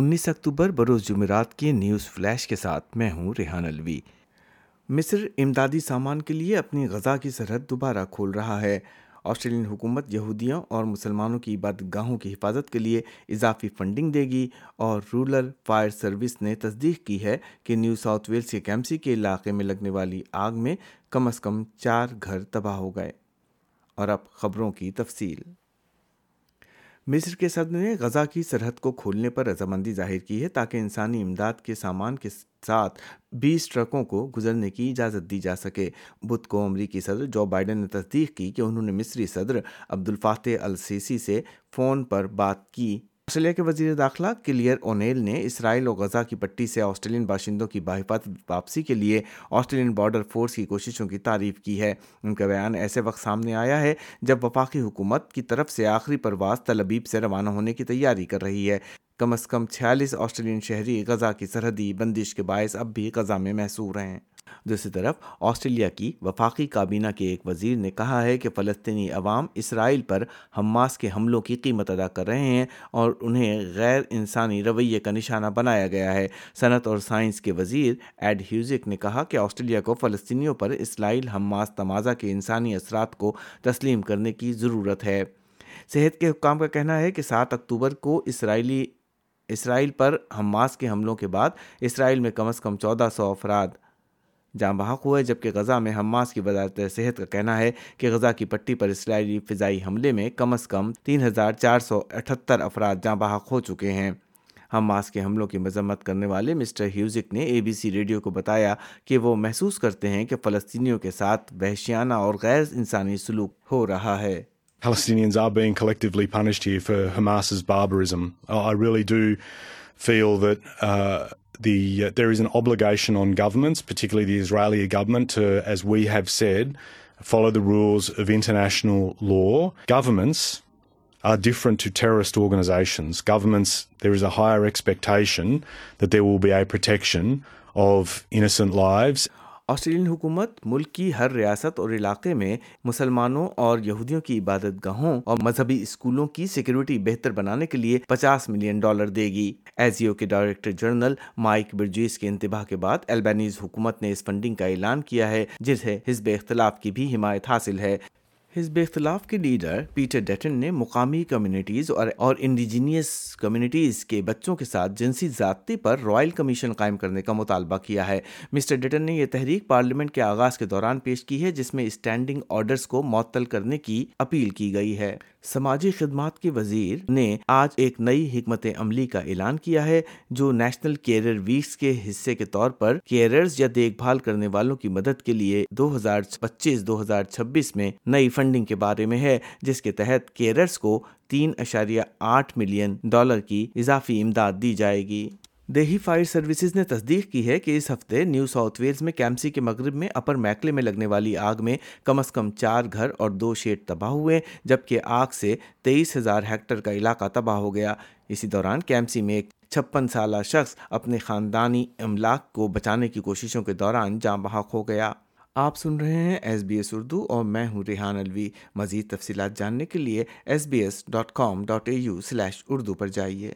انیس اکتوبر بروز جمعرات کی نیوز فلیش کے ساتھ میں ہوں ریحان الوی مصر امدادی سامان کے لیے اپنی غزہ کی سرحد دوبارہ کھول رہا ہے آسٹریلین حکومت یہودیوں اور مسلمانوں کی عبادت گاہوں کی حفاظت کے لیے اضافی فنڈنگ دے گی اور رولر فائر سروس نے تصدیق کی ہے کہ نیو ساؤتھ ویلز کے کیمسی کے علاقے میں لگنے والی آگ میں کم از کم چار گھر تباہ ہو گئے اور اب خبروں کی تفصیل مصر کے صدر نے غزہ کی سرحد کو کھولنے پر رضامندی ظاہر کی ہے تاکہ انسانی امداد کے سامان کے ساتھ بیس ٹرکوں کو گزرنے کی اجازت دی جا سکے بدھ کو امریکی صدر جو بائیڈن نے تصدیق کی کہ انہوں نے مصری صدر عبد الفاتح السیسی سے فون پر بات کی آسٹریلیا کے وزیر داخلہ کلیئر اونیل نے اسرائیل اور غزہ کی پٹی سے آسٹریلین باشندوں کی باحفاظت واپسی کے لیے آسٹریلین بارڈر فورس کی کوششوں کی تعریف کی ہے ان کا بیان ایسے وقت سامنے آیا ہے جب وفاقی حکومت کی طرف سے آخری پرواز تلبیب سے روانہ ہونے کی تیاری کر رہی ہے کم از کم چھیالیس آسٹریلین شہری غزہ کی سرحدی بندش کے باعث اب بھی غزہ میں محصور ہیں دوسری طرف آسٹریلیا کی وفاقی کابینہ کے ایک وزیر نے کہا ہے کہ فلسطینی عوام اسرائیل پر حماس کے حملوں کی قیمت ادا کر رہے ہیں اور انہیں غیر انسانی رویے کا نشانہ بنایا گیا ہے صنعت اور سائنس کے وزیر ایڈ ہیوزک نے کہا کہ آسٹریلیا کو فلسطینیوں پر اسرائیل حماس تمازہ کے انسانی اثرات کو تسلیم کرنے کی ضرورت ہے صحت کے حکام کا کہنا ہے کہ سات اکتوبر کو اسرائیلی اسرائیل پر حماس کے حملوں کے بعد اسرائیل میں کم از کم چودہ سو افراد جاں بحق ہوئے جبکہ غزہ میں حماس کی وزارت صحت کا کہنا ہے کہ غزہ کی پٹی پر اسرائیلی فضائی حملے میں کم از کم تین ہزار چار سو اٹھتر افراد جاں بحق ہو چکے ہیں ہم ماس کے حملوں کی مذمت کرنے والے مسٹر ہیوزک نے اے بی سی ریڈیو کو بتایا کہ وہ محسوس کرتے ہیں کہ فلسطینیوں کے ساتھ وحشیانہ اور غیر انسانی سلوک ہو رہا ہے Palestinians are being collectively punished here for Hamas's barbarism. I really do feel that uh, uh, there is an obligation on governments, particularly the Israeli government, to, as we have said, follow the rules of international law. Governments are different to terrorist organisations. Governments, there is a higher expectation that there will be a protection of innocent lives. Australian حکومت ملک کی ہر ریاست اور علاقے میں مسلمانوں اور یہودیوں کی عبادت گاہوں اور مذہبی اسکولوں کی سیکیورٹی بہتر بنانے کے لیے پچاس ملین ڈالر دے گی ایزیو کے ڈائریکٹر جنرل مائک برجیس کے انتباہ کے بعد البینیز حکومت نے اس فنڈنگ کا اعلان کیا ہے جسے حزب اختلاف کی بھی حمایت حاصل ہے حزب اختلاف کے لیڈر پیٹر ڈیٹن نے مقامی کمیونٹیز اور انڈیجینیس کمیونٹیز کے بچوں کے ساتھ جنسی ذاتی پر رائل کمیشن قائم کرنے کا مطالبہ کیا ہے مسٹر ڈیٹن نے یہ تحریک پارلیمنٹ کے آغاز کے دوران پیش کی ہے جس میں اسٹینڈنگ آرڈرز کو معطل کرنے کی اپیل کی گئی ہے سماجی خدمات کے وزیر نے آج ایک نئی حکمت عملی کا اعلان کیا ہے جو نیشنل کیریئر ویکس کے حصے کے طور پر کیریئر یا دیکھ بھال کرنے والوں کی مدد کے لیے دو ہزار پچیس دو ہزار چھبیس میں نئی فنڈنگ کے بارے میں ہے جس کے تحت کیررز کو تین اشاریہ آٹھ ملین ڈالر کی اضافی امداد دی جائے گی دیہی فائر سروسز نے تصدیق کی ہے کہ اس ہفتے نیو ساؤتھ ویلز میں کیمسی کے مغرب میں اپر میکلے میں لگنے والی آگ میں کم از کم چار گھر اور دو شیٹ تباہ ہوئے جبکہ آگ سے تیئیس ہزار ہیکٹر کا علاقہ تباہ ہو گیا اسی دوران کیمسی میں ایک چھپن سالہ شخص اپنے خاندانی املاک کو بچانے کی کوششوں کے دوران جاں بحق ہو گیا آپ سن رہے ہیں ایس بی ایس اردو اور میں ہوں ریحان الوی مزید تفصیلات جاننے کے لیے S B S dot com dot A U slash Urdu پر جائیے